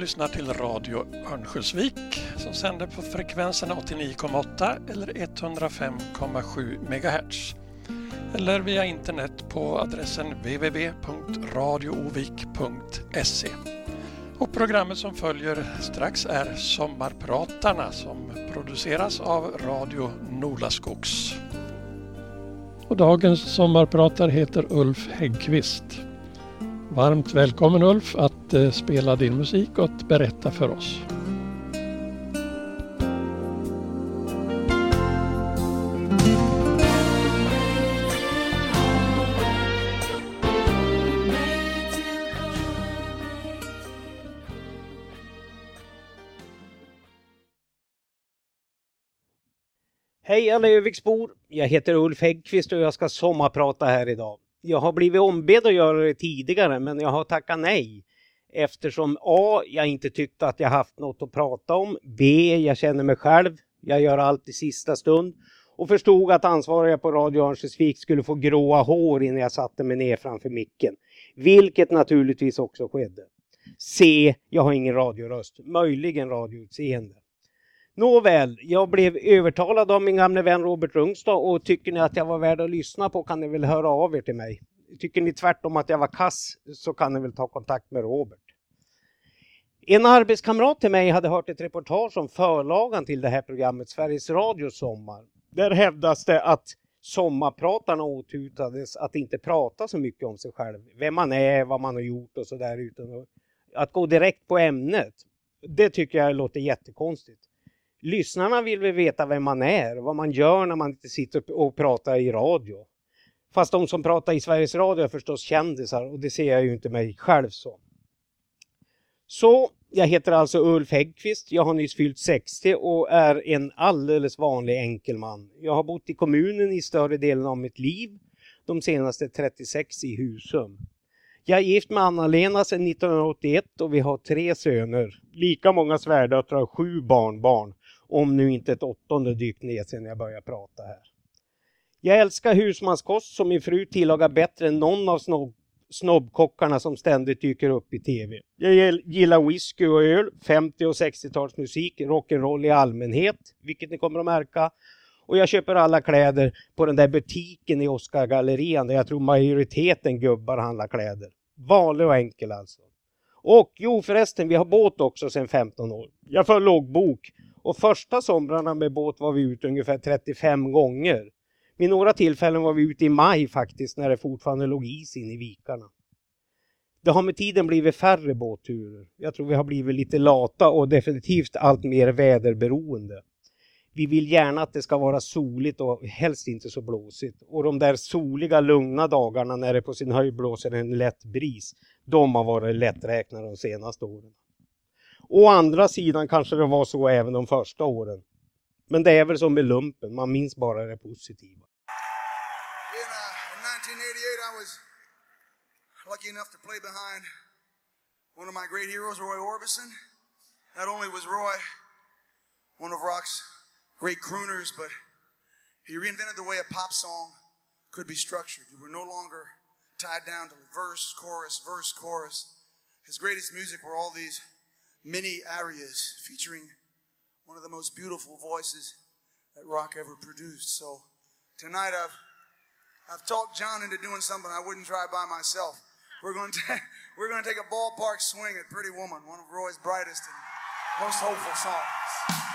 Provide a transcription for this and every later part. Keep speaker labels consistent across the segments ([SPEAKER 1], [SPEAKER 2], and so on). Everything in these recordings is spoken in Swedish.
[SPEAKER 1] lyssnar till Radio Örnsköldsvik som sänder på frekvenserna 89,8 eller 105,7 MHz. Eller via internet på adressen www.radioovik.se. Och programmet som följer strax är Sommarpratarna som produceras av Radio Nolaskogs. Och dagens sommarpratare heter Ulf Häggqvist. Varmt välkommen Ulf att eh, spela din musik och att berätta för oss.
[SPEAKER 2] Hej alla Öviksbor! Jag heter Ulf Häggqvist och jag ska sommarprata här idag. Jag har blivit ombedd att göra det tidigare men jag har tackat nej eftersom A. Jag inte tyckte att jag haft något att prata om. B. Jag känner mig själv. Jag gör allt i sista stund och förstod att ansvariga på Radio Örnsköldsvik skulle få gråa hår innan jag satte mig ner framför micken. Vilket naturligtvis också skedde. C. Jag har ingen radioröst, möjligen radioutseende. Nåväl, jag blev övertalad av min gamle vän Robert Rungstad och tycker ni att jag var värd att lyssna på kan ni väl höra av er till mig. Tycker ni tvärtom att jag var kass så kan ni väl ta kontakt med Robert. En arbetskamrat till mig hade hört ett reportage om förlagan till det här programmet Sveriges Radio Sommar. Där hävdas det att sommarpratarna åtutades att inte prata så mycket om sig själv, vem man är, vad man har gjort och sådär utan att gå direkt på ämnet. Det tycker jag låter jättekonstigt. Lyssnarna vill väl veta vem man är, vad man gör när man inte sitter och pratar i radio. Fast de som pratar i Sveriges Radio är förstås kändisar och det ser jag ju inte mig själv som. Så, jag heter alltså Ulf Häggqvist, jag har nyss fyllt 60 och är en alldeles vanlig enkel man. Jag har bott i kommunen i större delen av mitt liv, de senaste 36 i Husum. Jag är gift med Anna-Lena sedan 1981 och vi har tre söner, lika många svärdöttrar och sju barnbarn om nu inte ett åttonde dykt ner sen jag började prata här. Jag älskar husmanskost som min fru tillagar bättre än någon av snobb snobbkockarna som ständigt dyker upp i tv. Jag gillar whisky och öl, 50 och 60-talsmusik, rock'n'roll i allmänhet, vilket ni kommer att märka. Och jag köper alla kläder på den där butiken i Oscargallerian där jag tror majoriteten gubbar handlar kläder. Vanlig och enkel alltså. Och jo förresten, vi har båt också sedan 15 år. Jag för loggbok och första somrarna med båt var vi ute ungefär 35 gånger. Vid några tillfällen var vi ute i maj faktiskt när det fortfarande låg is in i vikarna. Det har med tiden blivit färre båtturer. Jag tror vi har blivit lite lata och definitivt allt mer väderberoende. Vi vill gärna att det ska vara soligt och helst inte så blåsigt. Och de där soliga lugna dagarna när det på sin höjd blåser en lätt bris, de har varit lätträknade de senaste åren. Å andra sidan kanske det var så även de första åren. Men det är väl som med lumpen, man minns bara det positiva.
[SPEAKER 3] In, uh, in 1988, I was lucky enough to play behind one of my great heroes, Roy Orbison. Not only was Roy one of rock's great crooners, but he reinvented the way a pop song could be structured. You were no longer tied down to verse, chorus, verse, chorus. His greatest music were all these many areas featuring one of the most beautiful voices that rock ever produced. So tonight I've I've talked John into doing something I wouldn't try by myself. We're going to we're going to take a ballpark swing at Pretty Woman, one of Roy's brightest and most hopeful songs.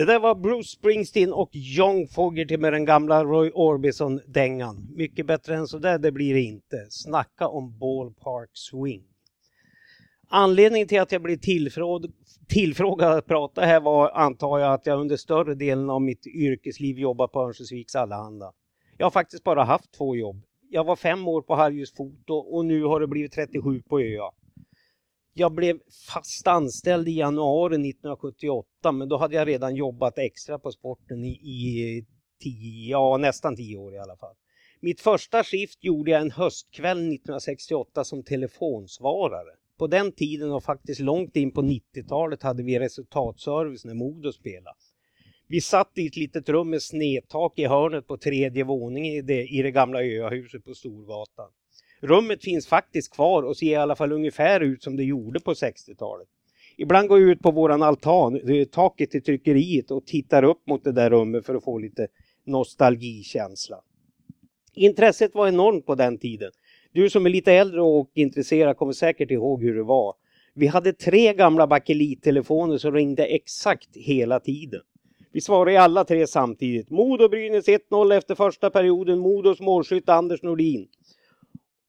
[SPEAKER 2] Det där var Bruce Springsteen och John Fogerty med den gamla Roy Orbison-dängan. Mycket bättre än så där det blir det inte. Snacka om ballpark swing. Anledningen till att jag blev tillfrågad, tillfrågad att prata här var antar jag att jag under större delen av mitt yrkesliv jobbat på Örnsköldsviks Allehanda. Jag har faktiskt bara haft två jobb. Jag var fem år på Harjus Foto och nu har det blivit 37 på ÖA. Jag blev fast anställd i januari 1978 men då hade jag redan jobbat extra på sporten i, i tio, ja, nästan tio år i alla fall. Mitt första skift gjorde jag en höstkväll 1968 som telefonsvarare. På den tiden och faktiskt långt in på 90-talet hade vi resultatservice när Modo spelade. Vi satt i ett litet rum med snedtak i hörnet på tredje våningen i det, i det gamla öhuset på Storgatan. Rummet finns faktiskt kvar och ser i alla fall ungefär ut som det gjorde på 60-talet. Ibland går jag ut på våran altan, taket i tryckeriet och tittar upp mot det där rummet för att få lite nostalgikänsla. Intresset var enormt på den tiden. Du som är lite äldre och intresserad kommer säkert ihåg hur det var. Vi hade tre gamla bakelittelefoner som ringde exakt hela tiden. Vi svarade alla tre samtidigt. Modo Brynäs 1-0 efter första perioden. Modos målskytt Anders Nordin.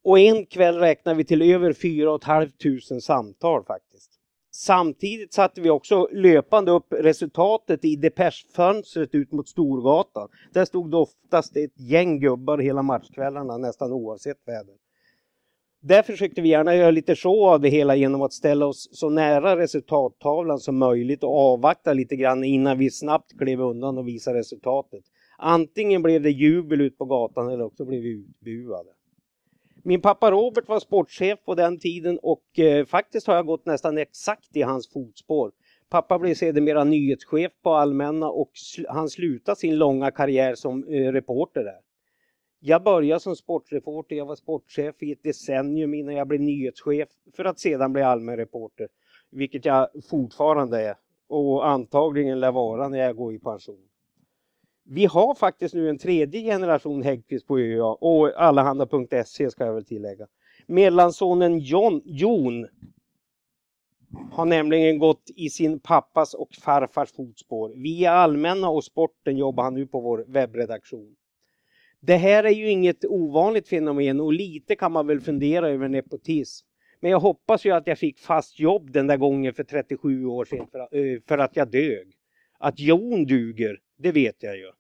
[SPEAKER 2] Och en kväll räknade vi till över 4 500 samtal faktiskt. Samtidigt satte vi också löpande upp resultatet i depeschfönstret ut mot Storgatan. Där stod det oftast ett gäng gubbar hela matchkvällarna nästan oavsett väder. Där försökte vi gärna göra lite show av det hela genom att ställa oss så nära resultattavlan som möjligt och avvakta lite grann innan vi snabbt klev undan och visade resultatet. Antingen blev det jubel ut på gatan eller också blev vi utbuade. Min pappa Robert var sportchef på den tiden och eh, faktiskt har jag gått nästan exakt i hans fotspår. Pappa blev sedermera nyhetschef på Allmänna och sl han slutade sin långa karriär som eh, reporter där. Jag började som sportreporter, jag var sportchef i ett decennium innan jag blev nyhetschef för att sedan bli allmän reporter, vilket jag fortfarande är och antagligen lär vara när jag går i pension. Vi har faktiskt nu en tredje generation Häggkvist på ÖA och allehanda.se ska jag väl tillägga. Mellansonen John, Jon har nämligen gått i sin pappas och farfars fotspår. Via Allmänna och Sporten jobbar han nu på vår webbredaktion. Det här är ju inget ovanligt fenomen och lite kan man väl fundera över nepotism. Men jag hoppas ju att jag fick fast jobb den där gången för 37 år sedan för, eh, för att jag dög. Att Jon duger, det vet jag ju.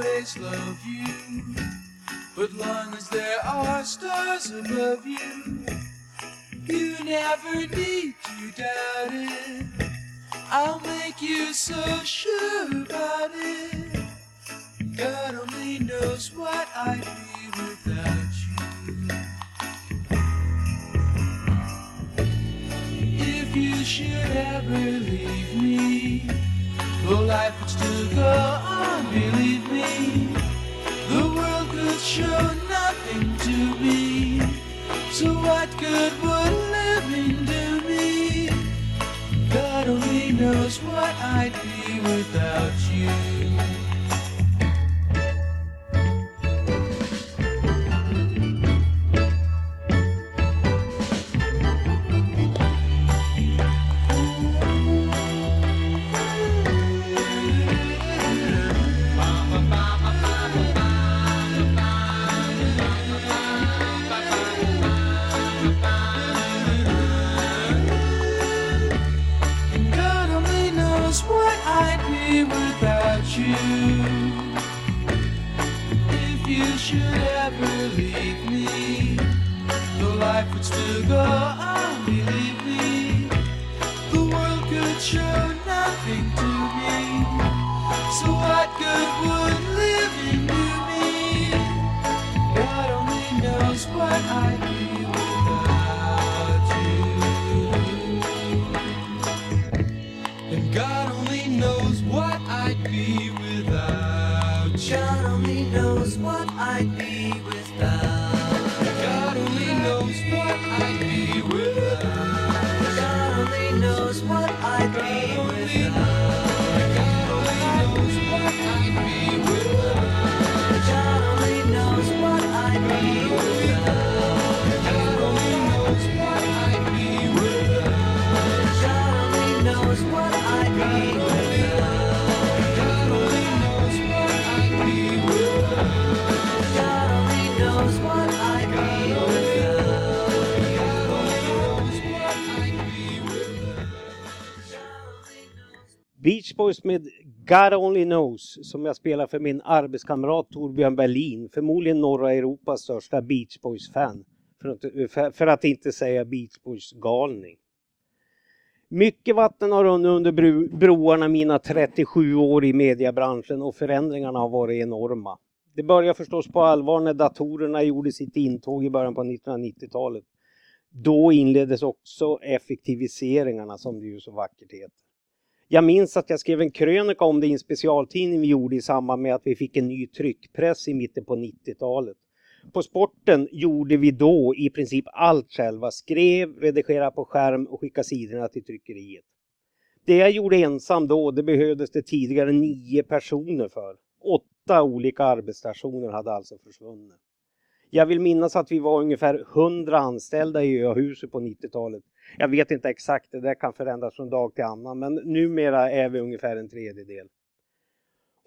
[SPEAKER 2] always love you. But long as there are stars above you, you never need to doubt it. I'll make you so sure about it. God only knows what I'd be without you. If you should ever leave me, though life would still go on, believe me, the world could show nothing to me. So what good would living do me? God only knows what I'd be without you. Med God Only Knows som jag spelar för min arbetskamrat Torbjörn Berlin, förmodligen norra Europas största Beach Boys-fan. För att, för, för att inte säga Beach Boys-galning. Mycket vatten har runnit under bro, broarna mina 37 år i mediebranschen och förändringarna har varit enorma. Det började förstås på allvar när datorerna gjorde sitt intåg i början på 1990-talet. Då inleddes också effektiviseringarna som det ju så vackert heter. Jag minns att jag skrev en krönika om det i en specialtidning vi gjorde i samband med att vi fick en ny tryckpress i mitten på 90-talet. På sporten gjorde vi då i princip allt själva. Skrev, redigerade på skärm och skickade sidorna till tryckeriet. Det jag gjorde ensam då, det behövdes det tidigare nio personer för. Åtta olika arbetsstationer hade alltså försvunnit. Jag vill minnas att vi var ungefär 100 anställda i Öhuset på 90-talet. Jag vet inte exakt, det där kan förändras från dag till annan, men numera är vi ungefär en tredjedel.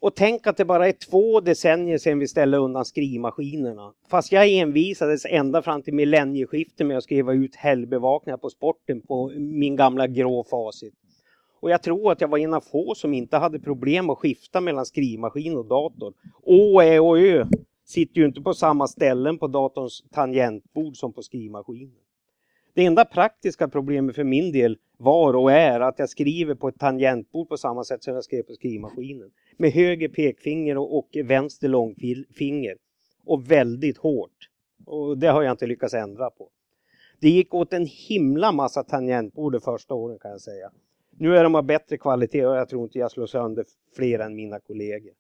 [SPEAKER 2] Och tänk att det bara är två decennier sedan vi ställde undan skrivmaskinerna. Fast jag envisades ända fram till millennieskiftet med att skriva ut helgbevakningar på sporten på min gamla grå facit. Och jag tror att jag var en av få som inte hade problem att skifta mellan skrivmaskin och dator. Å, Ä och Ö sitter ju inte på samma ställen på datorns tangentbord som på skrivmaskinen. Det enda praktiska problemet för min del var och är att jag skriver på ett tangentbord på samma sätt som jag skrev på skrivmaskinen. Med höger pekfinger och, och vänster långfinger. Och väldigt hårt. Och det har jag inte lyckats ändra på. Det gick åt en himla massa tangentbord de första åren kan jag säga. Nu är de av bättre kvalitet och jag tror inte jag slår sönder fler än mina kollegor.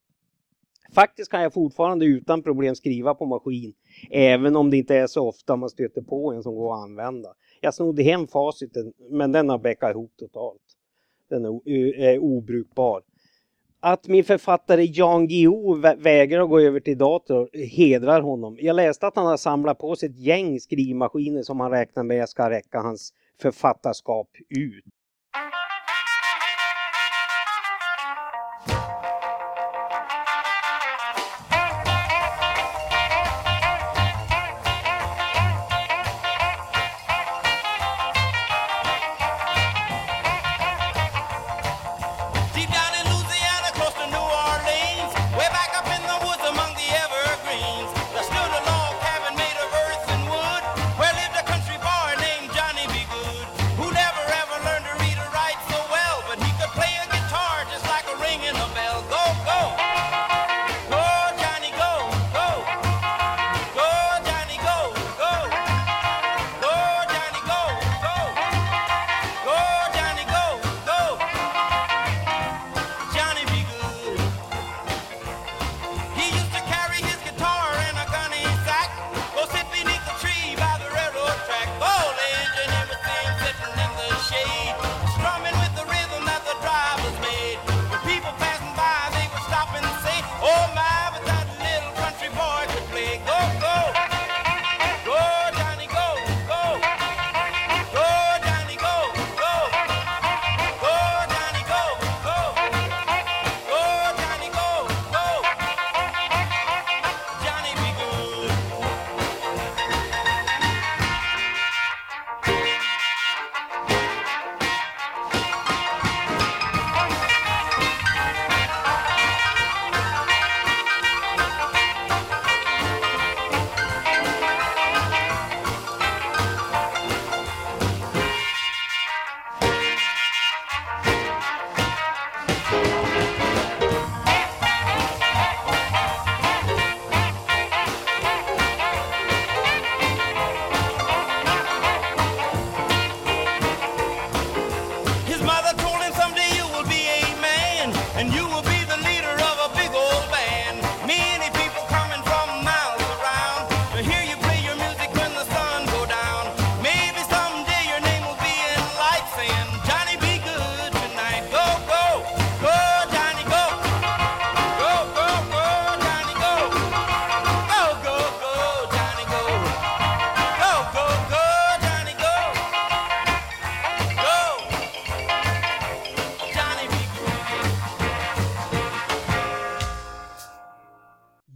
[SPEAKER 2] Faktiskt kan jag fortfarande utan problem skriva på maskin, även om det inte är så ofta man stöter på en som går att använda. Jag snodde hem faciten, men den har bäckat ihop totalt. Den är obrukbar. Att min författare Jan Guillou vägrar att gå över till dator hedrar honom. Jag läste att han har samlat på sig ett gäng skrivmaskiner som han räknar med ska räcka hans författarskap ut.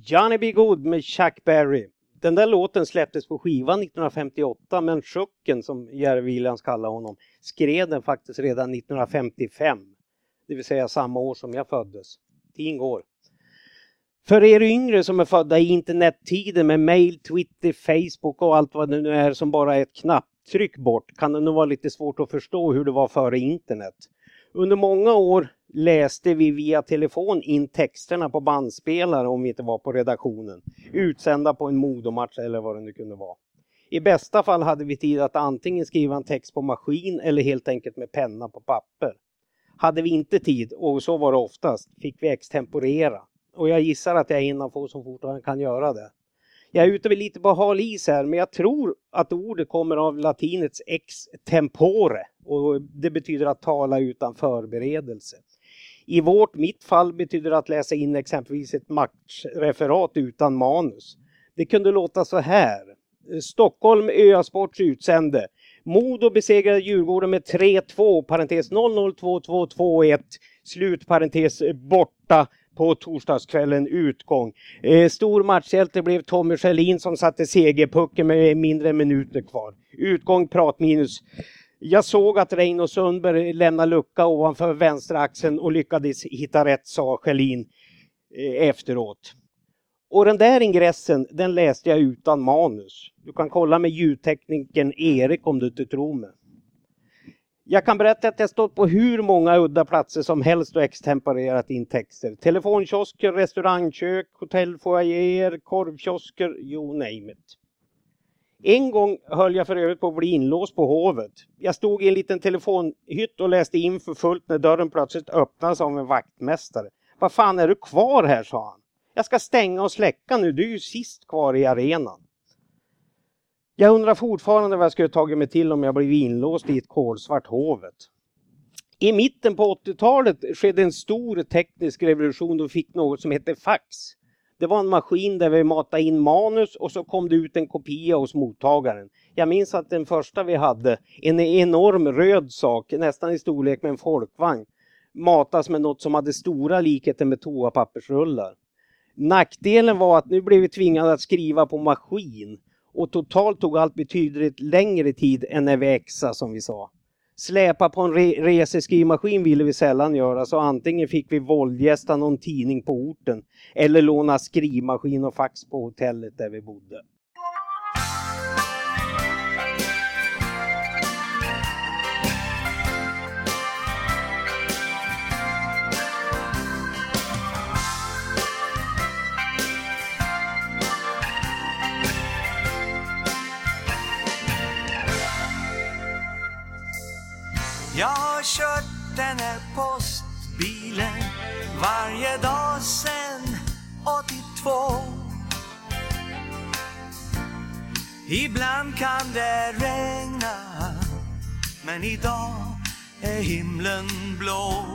[SPEAKER 2] Johnny B. Good med Chuck Berry. Den där låten släpptes på skivan 1958 men Schucken, som Jerry Williams kallar honom, skrev den faktiskt redan 1955. Det vill säga samma år som jag föddes. Tio år. För er yngre som är födda i internettiden med mail, Twitter, Facebook och allt vad det nu är som bara är ett knapptryck bort kan det nog vara lite svårt att förstå hur det var före internet. Under många år läste vi via telefon in texterna på bandspelare om vi inte var på redaktionen. Utsända på en modomatch eller vad det nu kunde vara. I bästa fall hade vi tid att antingen skriva en text på maskin eller helt enkelt med penna på papper. Hade vi inte tid, och så var det oftast, fick vi extemporera. Och jag gissar att jag är en av få som fortfarande kan göra det. Jag är ute lite på hal is här, men jag tror att ordet kommer av latinets ex tempore och det betyder att tala utan förberedelse. I vårt, mitt fall betyder det att läsa in exempelvis ett matchreferat utan manus. Det kunde låta så här. Stockholm Öasports utsände. Modo besegrade Djurgården med 3-2, parentes 0-0, 2-2, 2-1, slut parentes borta på torsdagskvällen utgång. Eh, stor matchhjälte blev Tommy Schelin som satte segerpucken med mindre minuter kvar. Utgång pratminus. Jag såg att Reino Sundberg lämnade lucka ovanför vänstra axeln och lyckades hitta rätt, sa Schelin eh, efteråt. Och den där ingressen, den läste jag utan manus. Du kan kolla med ljudteknikern Erik om du inte tror mig. Jag kan berätta att jag stått på hur många udda platser som helst och extemporerat in texter. Telefonkiosker, restaurangkök, hotellfoajéer, korvkiosker, you name it. En gång höll jag för övrigt på att bli inlåst på Hovet. Jag stod i en liten telefonhytt och läste in för fullt när dörren plötsligt öppnades av en vaktmästare. Vad fan är du kvar här, sa han. Jag ska stänga och släcka nu, du är ju sist kvar i arenan. Jag undrar fortfarande vad jag skulle tagit mig till om jag blivit inlåst i ett kolsvart Hovet. I mitten på 80-talet skedde en stor teknisk revolution och fick något som hette fax. Det var en maskin där vi matade in manus och så kom det ut en kopia hos mottagaren. Jag minns att den första vi hade, en enorm röd sak, nästan i storlek med en folkvagn, matas med något som hade stora likheter med toapappersrullar. Nackdelen var att nu blev vi tvingade att skriva på maskin och totalt tog allt betydligt längre tid än när vi exa som vi sa. Släpa på en re reseskrivmaskin ville vi sällan göra så antingen fick vi våldgästa någon tidning på orten eller låna skrivmaskin och fax på hotellet där vi bodde.
[SPEAKER 4] Jag har kört den här postbilen varje dag sen 82 Ibland kan det regna men idag är himlen blå.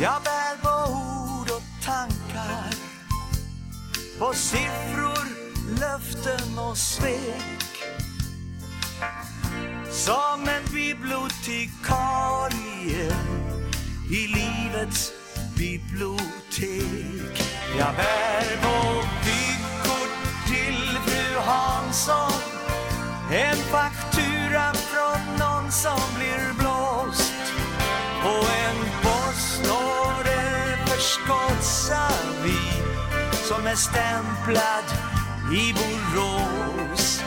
[SPEAKER 4] Jag bär på ord och tankar på siffror, löften och svek som en bibliotekarie i livets bibliotek. Jag bär på byggkort till fru Hansson en faktura från någon som blir blåst och en postorder för som är stämplad i Borås.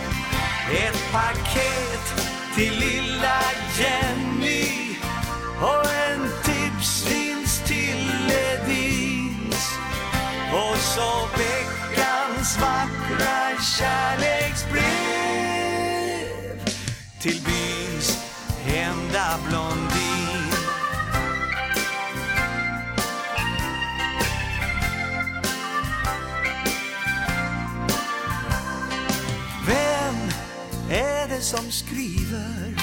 [SPEAKER 4] Ett paket till lilla Jenny. Och en tipsvinst till Ledins och så veckans vackra kärleksbrev. Till byns enda blonda som skriver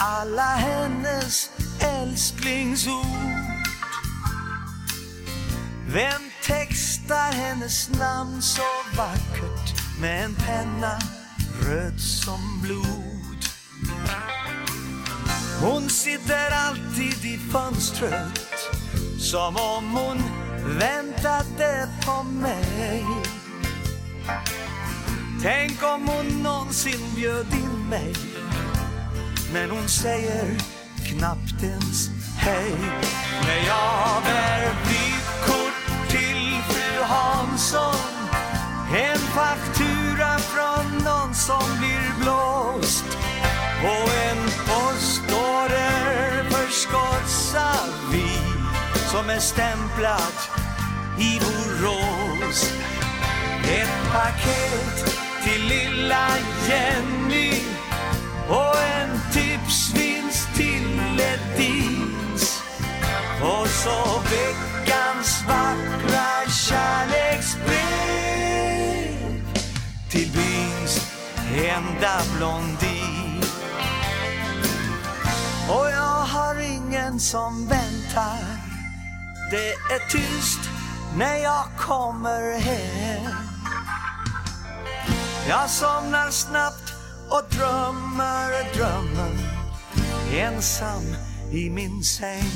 [SPEAKER 4] alla hennes älsklingsord? Vem textar hennes namn så vackert med en penna röd som blod? Hon sitter alltid i fönstret som om hon väntade på mig. Tänk om hon någonsin bjöd in mig. Men hon säger knappt ens hej. När jag bär vykort till fru Hansson. En faktura från någon som blir blåst. Och en postorder förskottsavi som är stämplat i Borås. Ett paket till lilla Jenny och en tipsvinst till Ledins. Och så veckans vackra kärleksbrev till byns enda blondin. Och jag har ingen som väntar. Det är tyst när jag kommer hem. Jag somnar snabbt och drömmer drömmen ensam i min säng.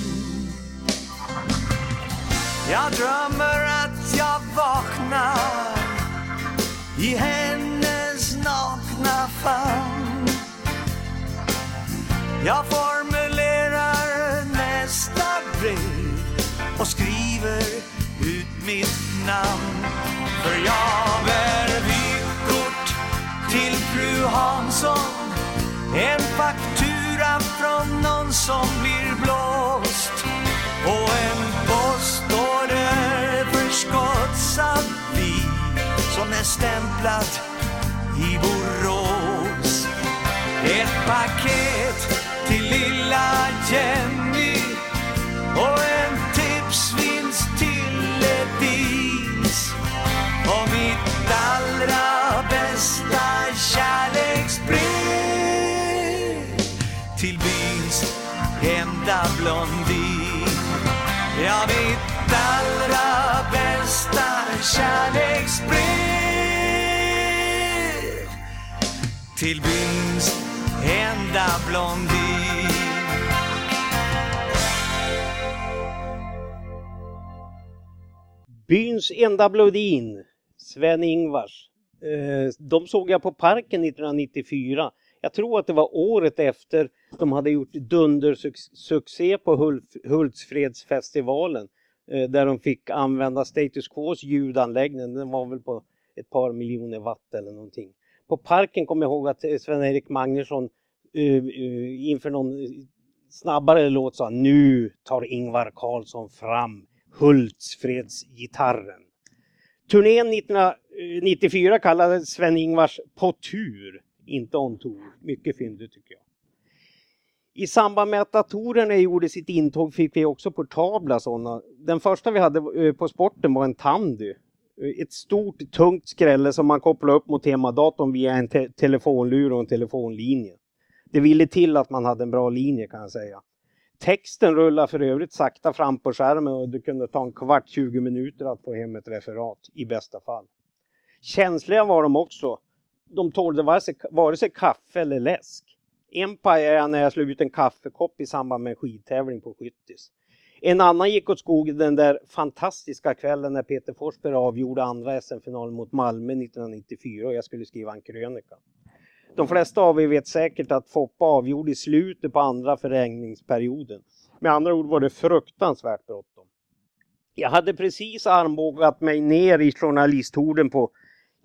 [SPEAKER 4] Jag drömmer att jag vaknar i hennes nakna famn. Jag formulerar nästa brev och skriver ut mitt namn. För jag vet fru Hansson. En faktura från någon som blir blåst. Och en postorder förskottsavi som är stämplat i Borås. Ett paket till lilla Jenny och en tipsvis enda blondin. Ja, mitt allra bästa kärleksbrev till byns enda blondin.
[SPEAKER 2] Byns enda blodin, Sven-Ingvars. Eh, de såg jag på Parken 1994. Jag tror att det var året efter de hade gjort dundersuccé på Hultsfredsfestivalen. Eh, där de fick använda Status Quos ljudanläggning. Den var väl på ett par miljoner watt eller någonting. På Parken kommer jag ihåg att eh, Sven-Erik Magnusson eh, inför någon snabbare låt sa nu tar Ingvar Carlsson fram Hultsfredsgitarren. Turnén 1994 kallades Sven-Ingvars På tur, inte On Tour. Mycket fyndigt tycker jag. I samband med att datorerna gjorde sitt intåg fick vi också portabla sådana. Den första vi hade eh, på sporten var en Tandy. Eh, ett stort tungt skrälle som man kopplade upp mot hemadatorn via en te telefonlur och en telefonlinje. Det ville till att man hade en bra linje kan jag säga. Texten rullade för övrigt sakta fram på skärmen och det kunde ta en kvart, 20 minuter att få hem ett referat i bästa fall. Känsliga var de också. De tålde vare sig, vare sig kaffe eller läsk. En pajade jag när jag slog ut en kaffekopp i samband med en skidtävling på Skyttis. En annan gick åt skogen den där fantastiska kvällen när Peter Forsberg avgjorde andra SM-finalen mot Malmö 1994 och jag skulle skriva en krönika. De flesta av er vet säkert att Foppa avgjorde i slutet på andra förlängningsperioden. Med andra ord var det fruktansvärt bråttom. Jag hade precis armbågat mig ner i journalisthorden på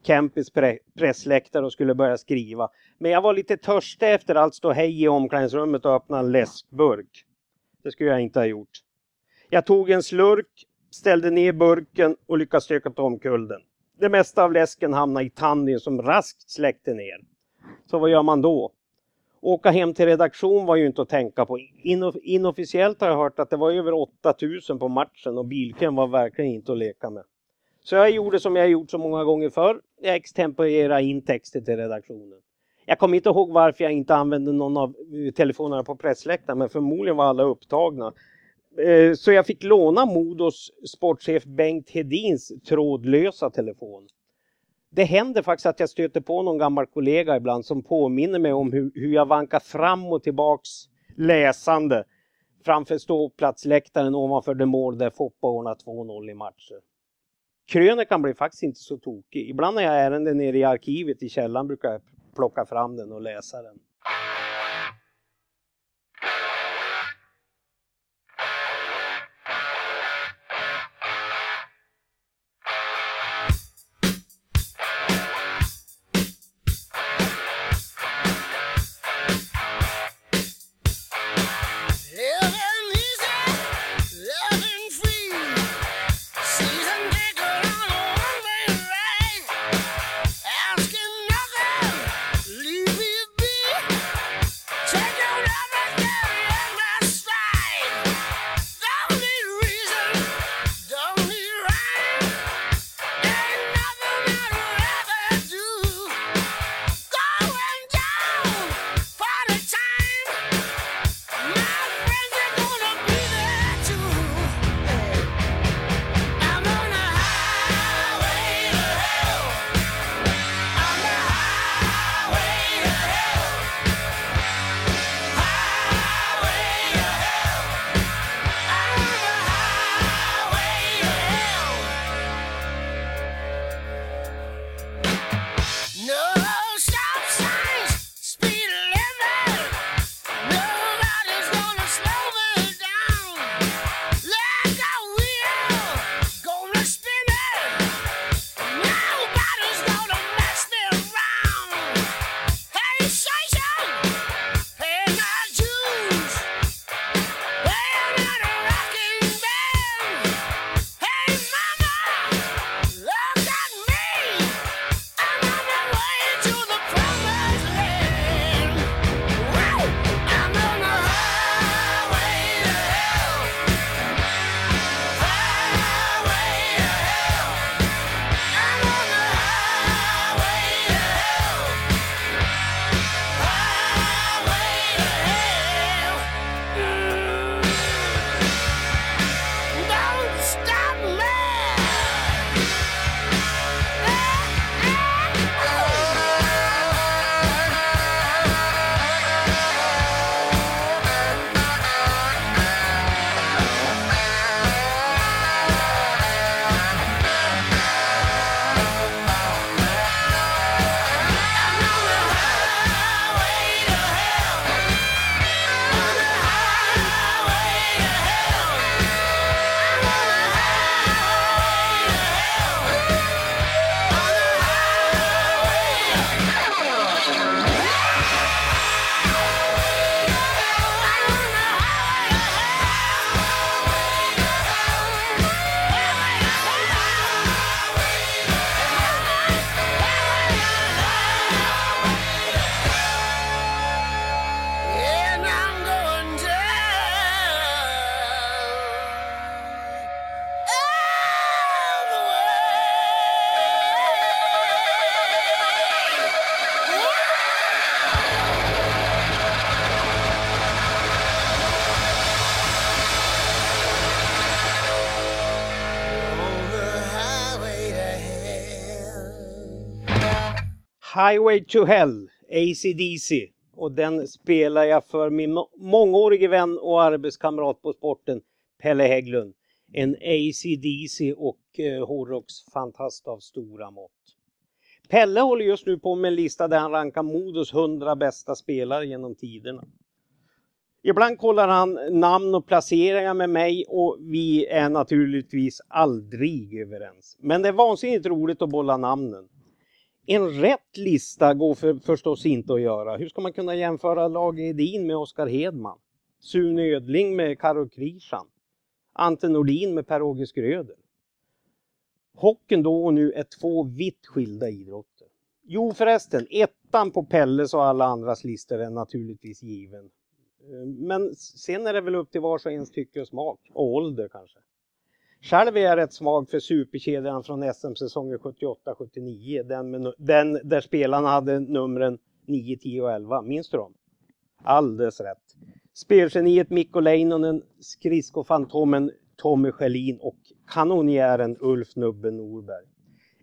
[SPEAKER 2] Kempis pressläktare och skulle börja skriva. Men jag var lite törstig efter allt stå hej i omklädningsrummet och öppna en läskburk. Det skulle jag inte ha gjort. Jag tog en slurk, ställde ner burken och lyckades stöka omkull den. Det mesta av läsken hamnade i tanden som raskt släckte ner. Så vad gör man då? Åka hem till redaktion var ju inte att tänka på. Inof- inofficiellt har jag hört att det var över 8000 på matchen och bilkön var verkligen inte att leka med. Så jag gjorde som jag gjort så många gånger förr. Jag extemporerade in texter till redaktionen. Jag kommer inte ihåg varför jag inte använde någon av eh, telefonerna på pressläktaren men förmodligen var alla upptagna. Eh, så jag fick låna Modos sportchef Bengt Hedins trådlösa telefon. Det händer faktiskt att jag stöter på någon gammal kollega ibland som påminner mig om hur, hur jag vankar fram och tillbaks läsande
[SPEAKER 5] framför ståplatsläktaren ovanför det mål där Foppa ordnar 2-0 i matcher. Krönikan blir faktiskt inte så tokig. Ibland när jag har ärenden nere i arkivet i källaren brukar jag plocka fram den och läsa den. Highway to Hell, ACDC. Och den spelar jag för min mångårige vän och arbetskamrat på sporten, Pelle Hägglund. En ACDC och eh, hårdrocksfantast av stora mått. Pelle håller just nu på med en lista där han rankar Modos 100 bästa spelare genom tiderna. Ibland kollar han namn och placeringar med mig och vi är naturligtvis aldrig överens. Men det är vansinnigt roligt att bolla namnen. En rätt lista går för, förstås inte att göra. Hur ska man kunna jämföra Lage Edin med Oskar Hedman? Sune Ödling med Karo Krishan? Ante Nordin med Per-Åge Skröder? Hockeyn då och nu är två vitt skilda idrotter. Jo förresten, ettan på Pelles och alla andras listor är naturligtvis given. Eh, men sen är det väl upp till vars och ens tycke och smak. Och ålder kanske. Själv är jag rätt svag för superkedjan från SM-säsongen 78-79. Den, den där spelarna hade numren 9, 10 och 11. Minns du dem? Alldeles rätt. Spelgeniet Mikko Leinonen, skridskofantomen Tommy Schelin och kanonjären Ulf Nubben Norberg.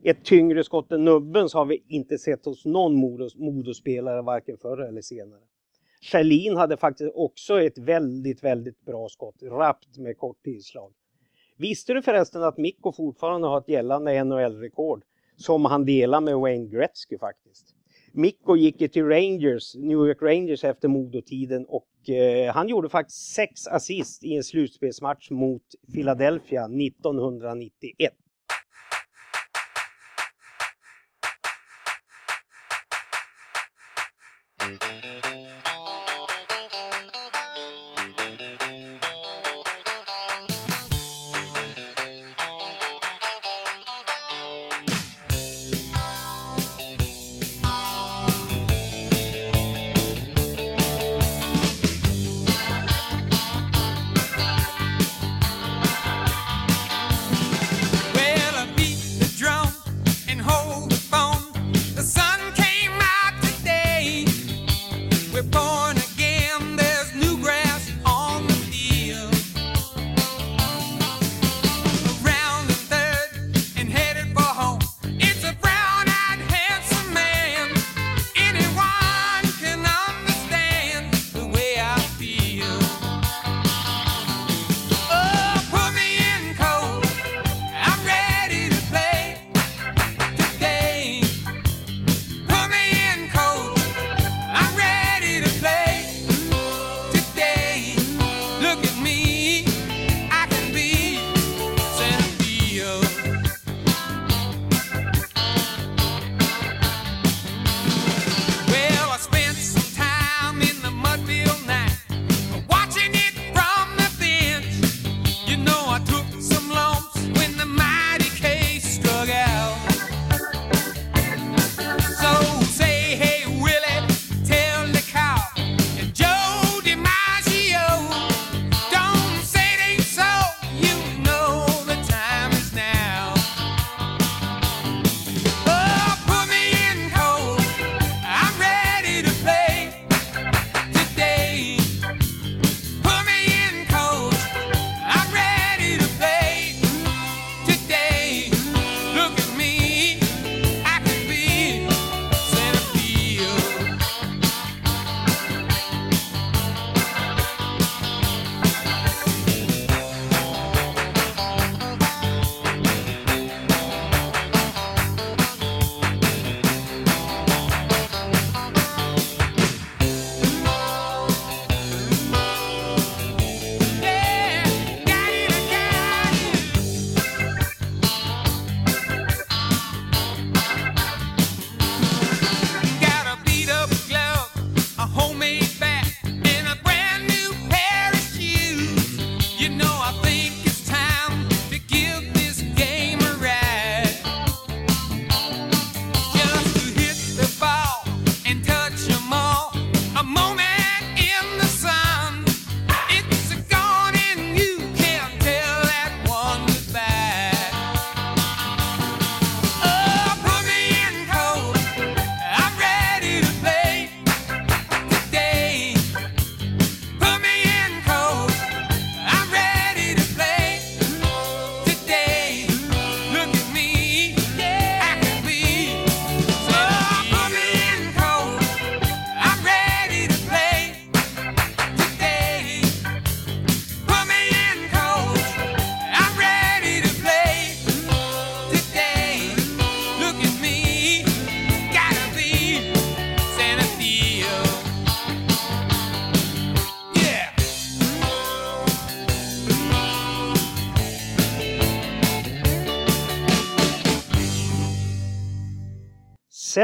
[SPEAKER 5] Ett tyngre skott än Nubbens har vi inte sett hos någon modospelare varken förr eller senare.
[SPEAKER 6] Schelin hade faktiskt också ett väldigt, väldigt bra skott, rappt med kort tillslag. Visste du förresten att Mikko fortfarande har ett gällande NHL-rekord som han delar med Wayne Gretzky faktiskt? Mikko gick ju till Rangers, New York Rangers efter modotiden och eh, han gjorde faktiskt sex assist i en slutspelsmatch mot Philadelphia 1991.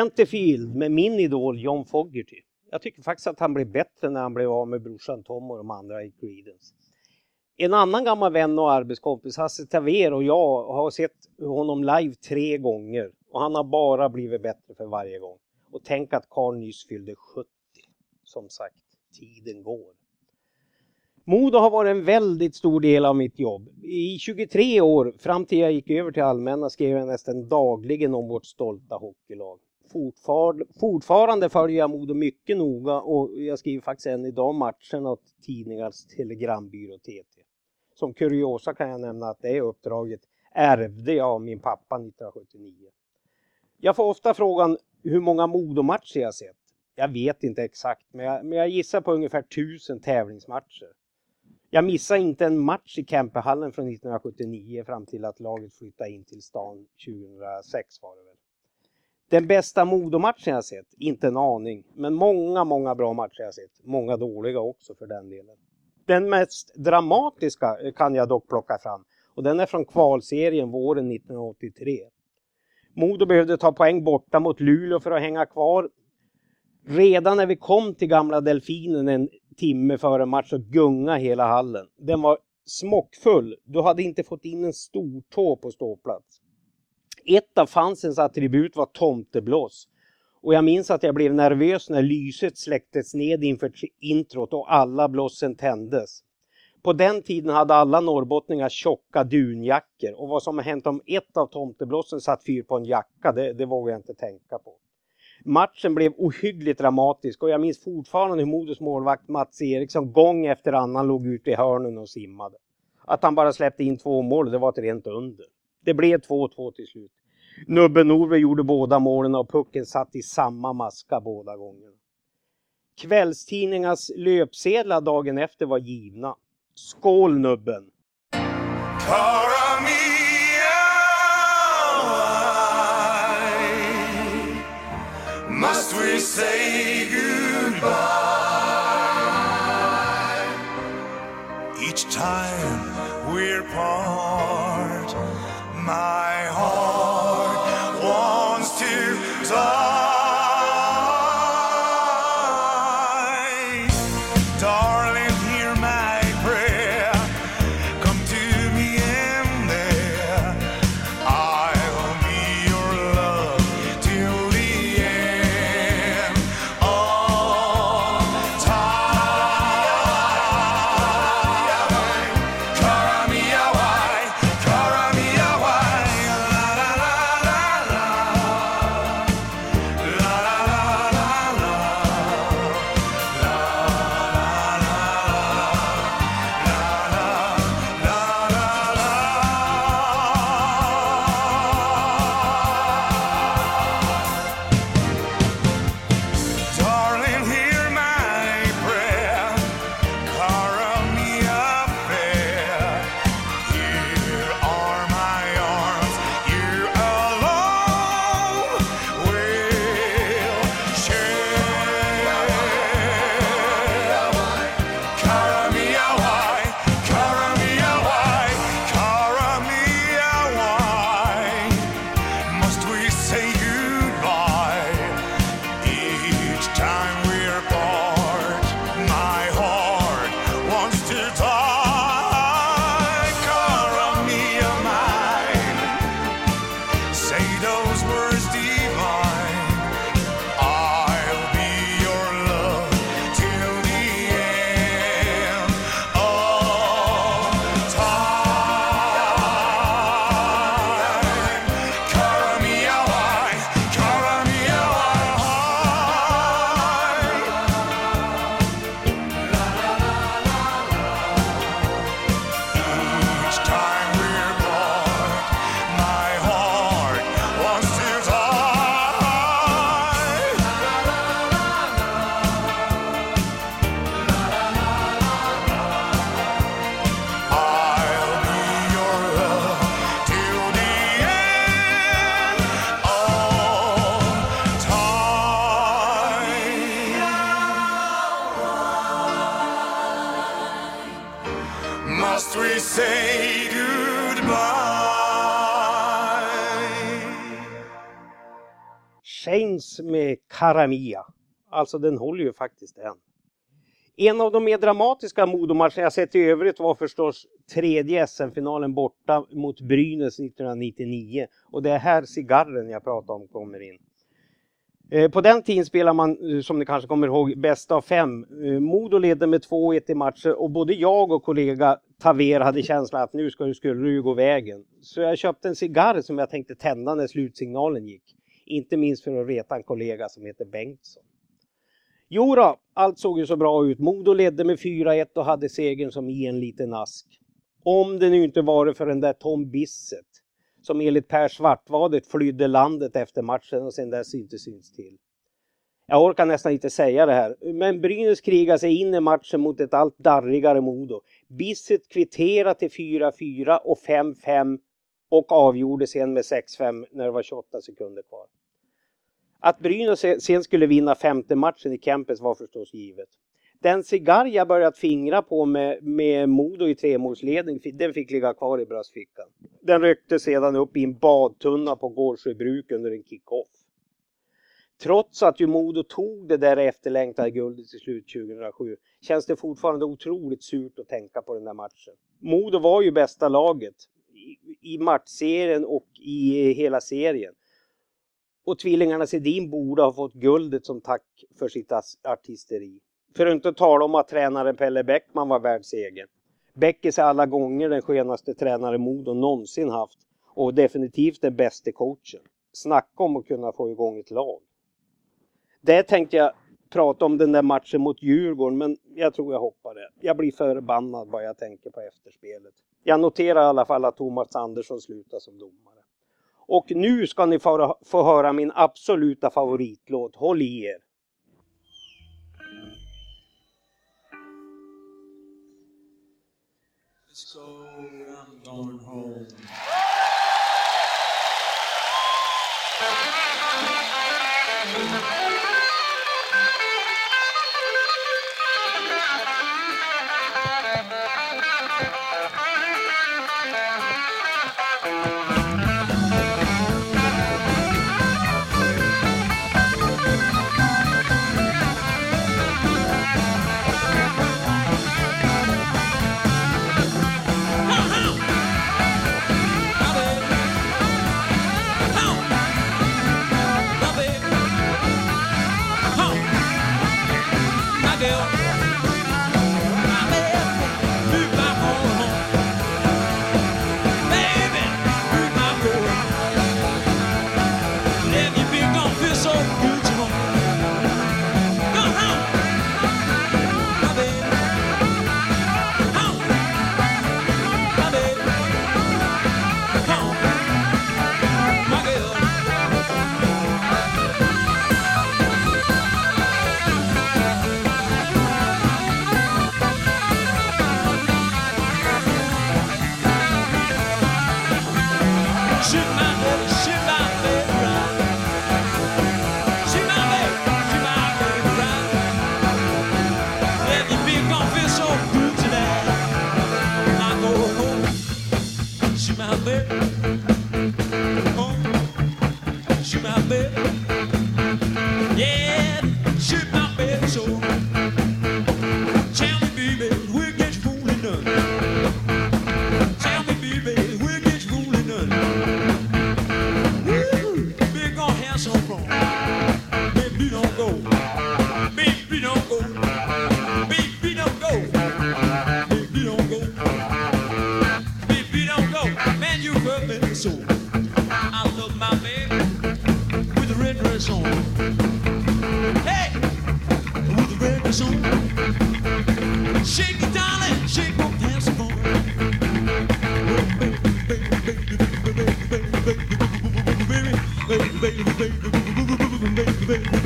[SPEAKER 6] Centerfield med min idol John Fogerty. Jag tycker faktiskt att han blev bättre när han blev av med brorsan Tom och de andra i Creedence. En annan gammal vän och arbetskompis, Hasse Taver och jag har sett honom live tre gånger och han har bara blivit bättre för varje gång. Och tänk att Carl nyss fyllde 70. Som sagt, tiden går. Modo har varit en väldigt stor del av mitt jobb. I 23 år, fram till jag gick över till Allmänna, skrev jag nästan dagligen om vårt stolta hockeylag. Fortfar fortfarande följer jag Modo mycket noga och jag skriver faktiskt än idag matcherna åt tidningars telegrambyrå TT. Som kuriosa kan jag nämna att det uppdraget ärvde jag av min pappa 1979. Jag får ofta frågan hur många Modomatcher jag sett.
[SPEAKER 2] Jag vet inte exakt, men jag, men jag gissar på ungefär tusen tävlingsmatcher. Jag missade inte en match i Kempehallen från 1979 fram till att laget flyttade in till stan 2006 var det väl. Den bästa Modomatchen jag sett? Inte en aning. Men många, många bra matcher jag sett. Många dåliga också för den delen. Den mest dramatiska eh, kan jag dock plocka fram och den är från kvalserien våren 1983. Modo behövde ta poäng borta mot Luleå för att hänga kvar. Redan när vi kom till gamla Delfinen en timme före match så gunga hela hallen. Den var smockfull. Du hade inte fått in en stor tå på ståplats. Ett av fansens attribut var tomteblås. Och jag minns att jag blev nervös när lyset släcktes ned inför introt och alla blåsen tändes. På den tiden hade alla norrbottningar tjocka dunjackor och vad som hänt om ett av tomteblåsen satt fyr på en jacka, det, det vågar jag inte tänka på. Matchen blev ohyggligt dramatisk och jag minns fortfarande hur Modos målvakt Mats Eriksson gång efter annan låg ute i hörnen och simmade. Att han bara släppte in två mål, det var ett rent under. Det blev 2-2 till slut. Nubben Norve gjorde båda målen och pucken satt i samma maska båda gångerna. Kvällstidningarnas löpsedlar dagen efter var givna. Skål nubben!
[SPEAKER 7] Mia, must we say goodbye? Each time we're part Those were as
[SPEAKER 2] deep. Med Alltså den håller ju faktiskt än. En av de mer dramatiska Modomatcherna jag sett i övrigt var förstås tredje SM-finalen borta mot Brynäs 1999. Och det är här cigarren jag pratar om kommer in. Eh, på den tiden spelade man, eh, som ni kanske kommer ihåg, bäst av fem. Eh, Modo ledde med 2-1 i matcher och både jag och kollega Taver hade känslan att nu ska, du- skulle det gå vägen. Så jag köpte en cigarr som jag tänkte tända när slutsignalen gick. Inte minst för att reta en kollega som heter Bengtsson. Jo då, allt såg ju så bra ut. Modo ledde med 4-1 och hade segern som i en liten ask. Om det nu inte varit för den där Tom Bissett som enligt Per Svartvadet flydde landet efter matchen och sen dess inte syns till. Jag orkar nästan inte säga det här. Men Brynäs krigar sig in i matchen mot ett allt darrigare Modo. Bisset kvitterade till 4-4 och 5-5 och avgjorde sen med 6-5 när det var 28 sekunder kvar. Att Brynäs sen skulle vinna femte matchen i Kempes var förstås givet. Den cigarr jag börjat fingra på med, med Modo i tremålsledning, den fick ligga kvar i bröstfickan. Den ryckte sedan upp i en badtunna på Gårdsjöbruk under en kick-off. Trots att ju Modo tog det där efterlängtade guldet till slut 2007 känns det fortfarande otroligt surt att tänka på den där matchen. Modo var ju bästa laget i, i matchserien och i hela serien. Och tvillingarna Sedin borde ha fått guldet som tack för sitt artisteri. För att inte tala om att tränaren Pelle Bäckman var världsegen. Bäckis är alla gånger den skönaste tränare Modo någonsin haft och definitivt den bästa coachen. Snacka om att kunna få igång ett lag. Det tänkte jag prata om den där matchen mot Djurgården men jag tror jag hoppar det. Jag blir förbannad bara jag tänker på efterspelet. Jag noterar i alla fall att Thomas Andersson slutar som domare. Och nu ska ni få, få höra min absoluta favoritlåt. Håll i er!
[SPEAKER 8] Let's go, I'm going home.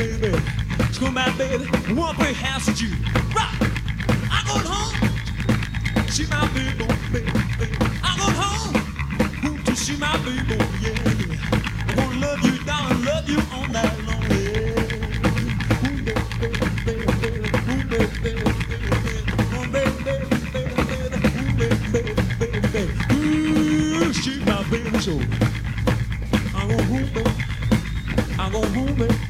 [SPEAKER 4] baby. Screw my baby. Won't be house at you. Rock. I go home. She my baby, baby. I go home. Won't you see my baby? Yeah. I wanna love you, darling. Love you all night long. Yeah. Ooh, Show.
[SPEAKER 2] I'm gonna hold baby. I'm gonna hold it.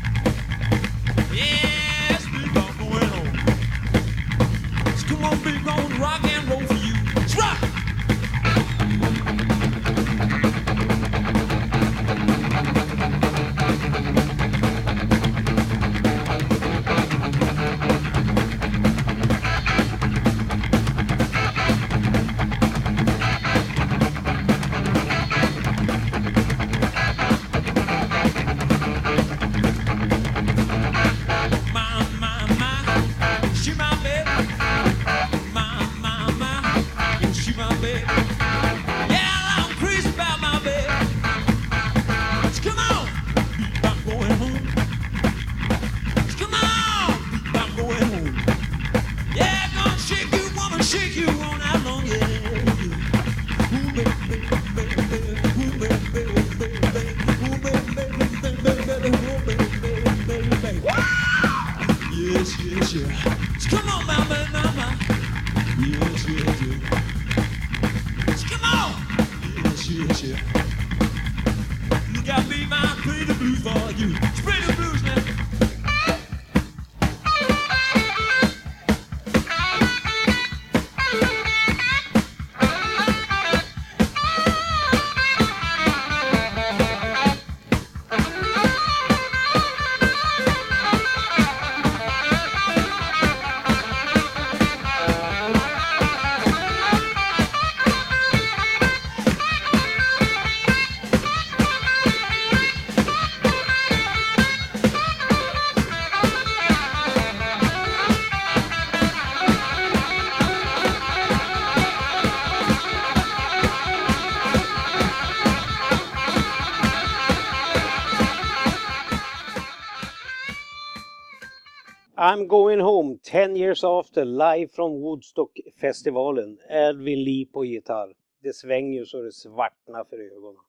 [SPEAKER 2] I'm going home 10 years after live från Woodstock-festivalen. Lee på gitarr. Det svänger ju så det svartnar för ögonen.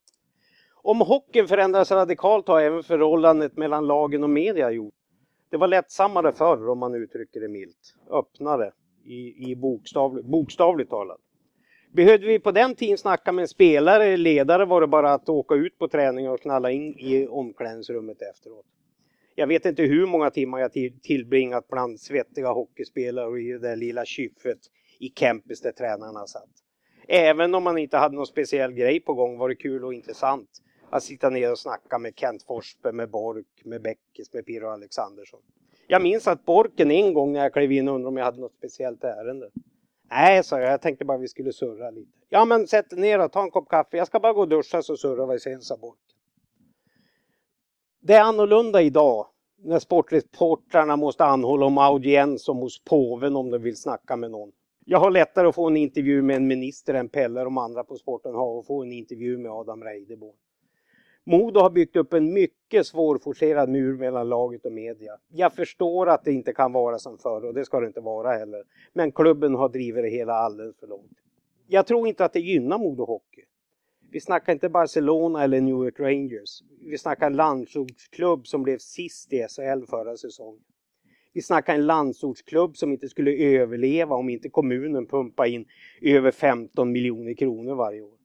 [SPEAKER 2] Om hockeyn förändras radikalt har även förhållandet mellan lagen och media gjort. Det var lättsammare förr om man uttrycker det milt. Öppnare i, i bokstavligt, bokstavligt talat. Behövde vi på den tiden snacka med en spelare eller ledare var det bara att åka ut på träning och knalla in i omklädningsrummet efteråt. Jag vet inte hur många timmar jag tillbringat bland svettiga hockeyspelare och i det där lilla kyffet i campus där tränarna satt. Även om man inte hade någon speciell grej på gång var det kul och intressant att sitta ner och snacka med Kent Forsberg, med Bork, med Bäckis, med Pirro Alexandersson. Jag minns att Borken en gång när jag klev in undrade om jag hade något speciellt ärende. Nej, sa jag, jag tänkte bara vi skulle surra lite. Ja, men sätt dig ner och ta en kopp kaffe. Jag ska bara gå och duscha så surrar vi sen, sa Borken. Det är annorlunda idag när sportreportrarna måste anhålla om audiens som hos påven om de vill snacka med någon. Jag har lättare att få en intervju med en minister än Pelle och de andra på sporten har att få en intervju med Adam Reideborn. Modo har byggt upp en mycket svårforcerad mur mellan laget och media. Jag förstår att det inte kan vara som förr och det ska det inte vara heller. Men klubben har drivit det hela alldeles för långt. Jag tror inte att det gynnar Modo Hockey. Vi snackar inte Barcelona eller New York Rangers. Vi snackar en landsortsklubb som blev sist i SHL förra säsongen. Vi snackar en landsortsklubb som inte skulle överleva om inte kommunen pumpar in över 15 miljoner kronor varje år.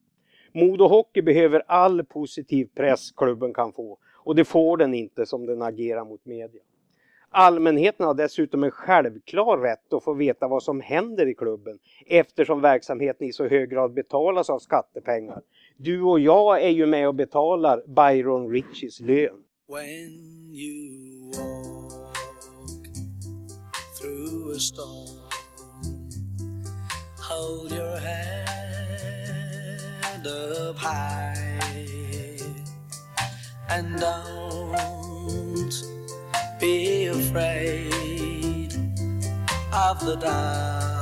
[SPEAKER 2] Modo Hockey behöver all positiv press klubben kan få och det får den inte som den agerar mot media. Allmänheten har dessutom en självklar rätt att få veta vad som händer i klubben eftersom verksamheten i så hög grad betalas av skattepengar. Du och jag är ju med och betalar Byron Richies lön.
[SPEAKER 4] When you walk through a storm, hold your head up high and don't be afraid of the dark.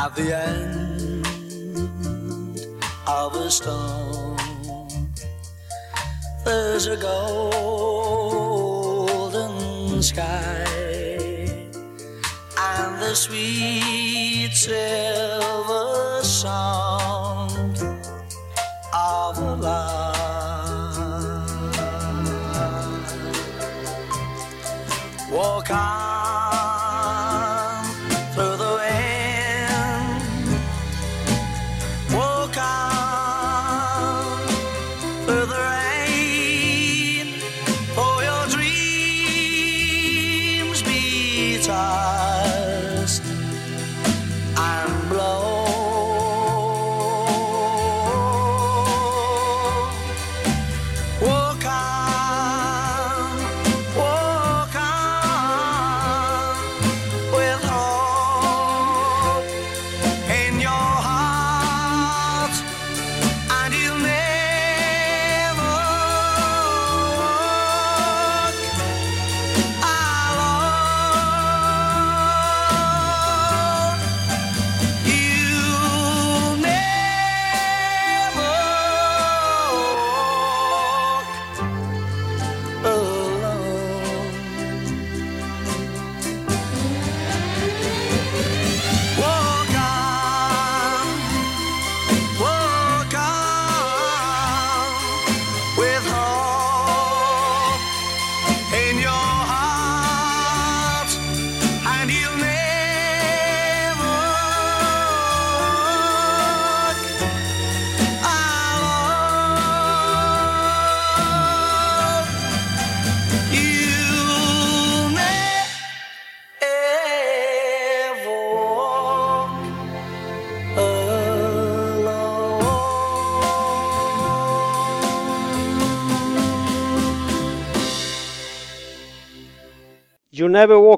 [SPEAKER 4] At the end of a storm. There's a golden sky and the sweet silver sound of a lark. Walk on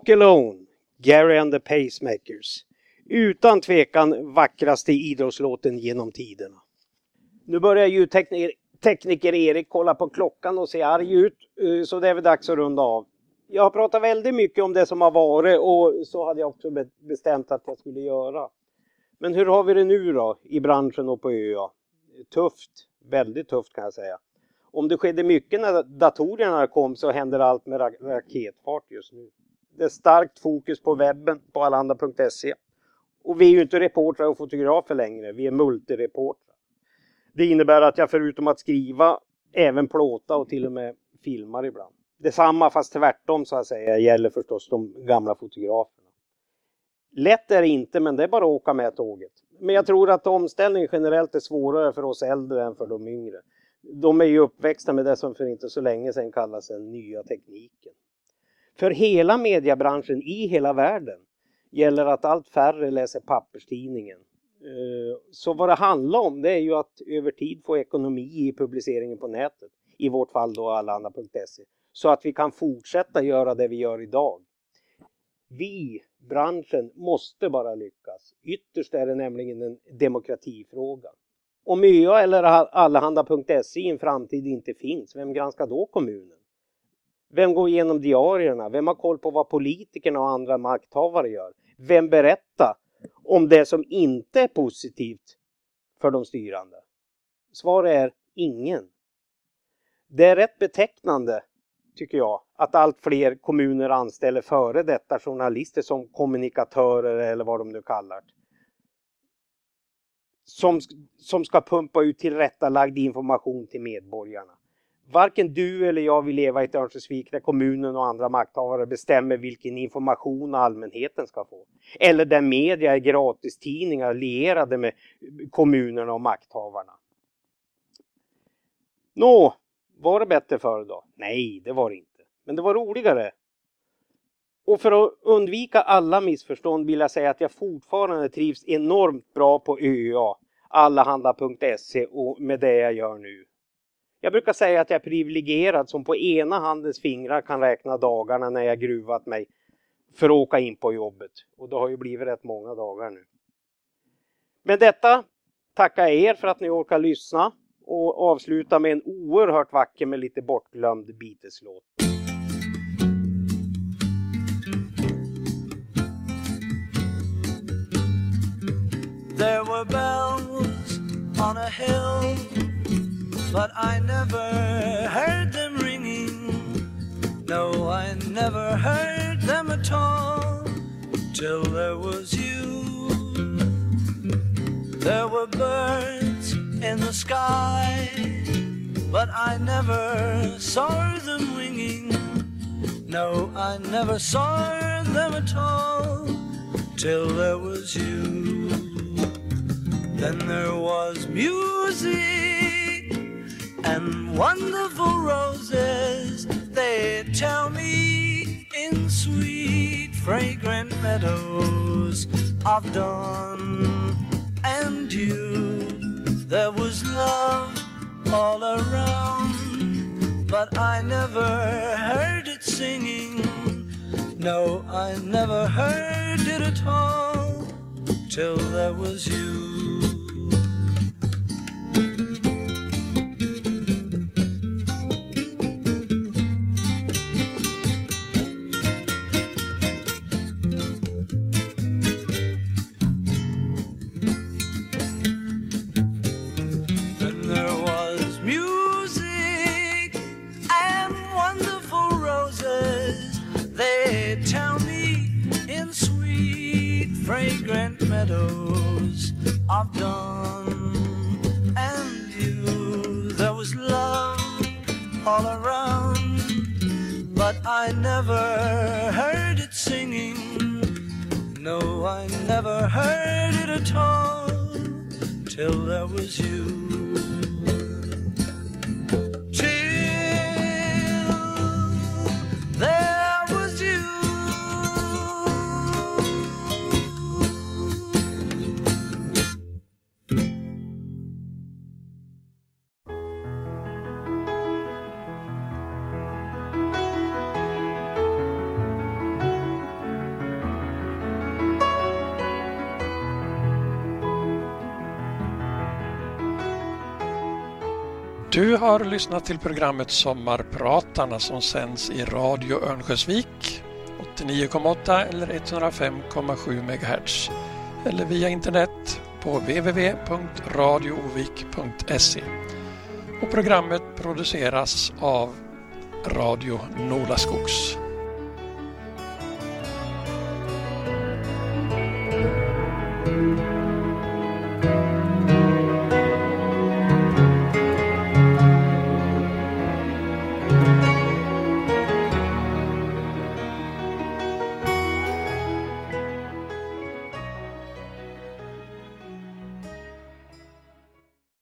[SPEAKER 4] walk
[SPEAKER 2] alone, Gary and the Pacemakers. Utan tvekan vackraste idrottslåten genom tiderna. Nu börjar ljudtekniker tekniker Erik kolla på klockan och se arg ut, eh, så det är väl dags att runda av. Jag har pratat väldigt mycket om det som har varit och så hade jag också bestämt att jag skulle göra. Men hur har vi det nu då i branschen och på ÖA? Tufft, väldigt tufft kan jag säga. Om det skedde mycket när datorerna kom så händer allt med raketfart just nu. Det är starkt fokus på webben på alanda.se. Och vi är ju inte reportrar och fotografer längre, vi är multireportrar. Det innebär att jag förutom att skriva även plåta och till och med filmar ibland. Detsamma fast tvärtom så att säga gäller förstås de gamla fotograferna. Lätt är det inte men det är bara att åka med tåget. Men jag tror att omställningen generellt är svårare för oss äldre än för de yngre. De är ju uppväxta med det som för inte så länge sedan kallas den nya tekniken. För hela mediebranschen i hela världen gäller att allt färre läser papperstidningen. Eh, så vad det handlar om det är ju att över tid få ekonomi i publiceringen på nätet. I vårt fall då allanda.se. Så att vi kan fortsätta göra det vi gör idag. Vi, branschen, måste bara lyckas. Ytterst är det nämligen en demokratifråga. Om ÖA eller allehanda.se i en framtid inte finns, vem granskar då kommunen? Vem går igenom diarierna? Vem har koll på vad politikerna och andra makthavare gör? Vem berättar om det som inte är positivt för de styrande? Svaret är ingen. Det är rätt betecknande, tycker jag, att allt fler kommuner anställer före detta journalister som kommunikatörer eller vad de nu kallar det. Som, som ska pumpa ut tillrättalagd information till medborgarna. Varken du eller jag vill leva i ett Örnsköldsvik där kommunen och andra makthavare bestämmer vilken information allmänheten ska få. Eller där media är gratistidningar lierade med kommunerna och makthavarna. Nå, var det bättre förr då? Nej, det var det inte. Men det var roligare. Och för att undvika alla missförstånd vill jag säga att jag fortfarande trivs enormt bra på ÖA, allehanda.se och med det jag gör nu. Jag brukar säga att jag är privilegierad som på ena handens fingrar kan räkna dagarna när jag gruvat mig för att åka in på jobbet. Och det har ju blivit rätt många dagar nu. Med detta tackar jag er för att ni orkar lyssna och avsluta med en oerhört vacker men lite bortglömd Beatles-låt.
[SPEAKER 4] There were bells on a hill, but I never heard them ringing. No, I never heard them at all till there was you. There were birds in the sky, but I never saw them winging. No, I never saw them at all till there was you. Then there was music and wonderful roses. They tell me in sweet, fragrant meadows of dawn and dew. There was love all around, but I never heard it singing. No, I never heard it at all till there was you.
[SPEAKER 1] Har lyssnat till programmet Sommarpratarna som sänds i Radio Örnsköldsvik 89,8 eller 105,7 MHz eller via internet på www.radioovik.se. Och programmet produceras av Radio Nolaskogs.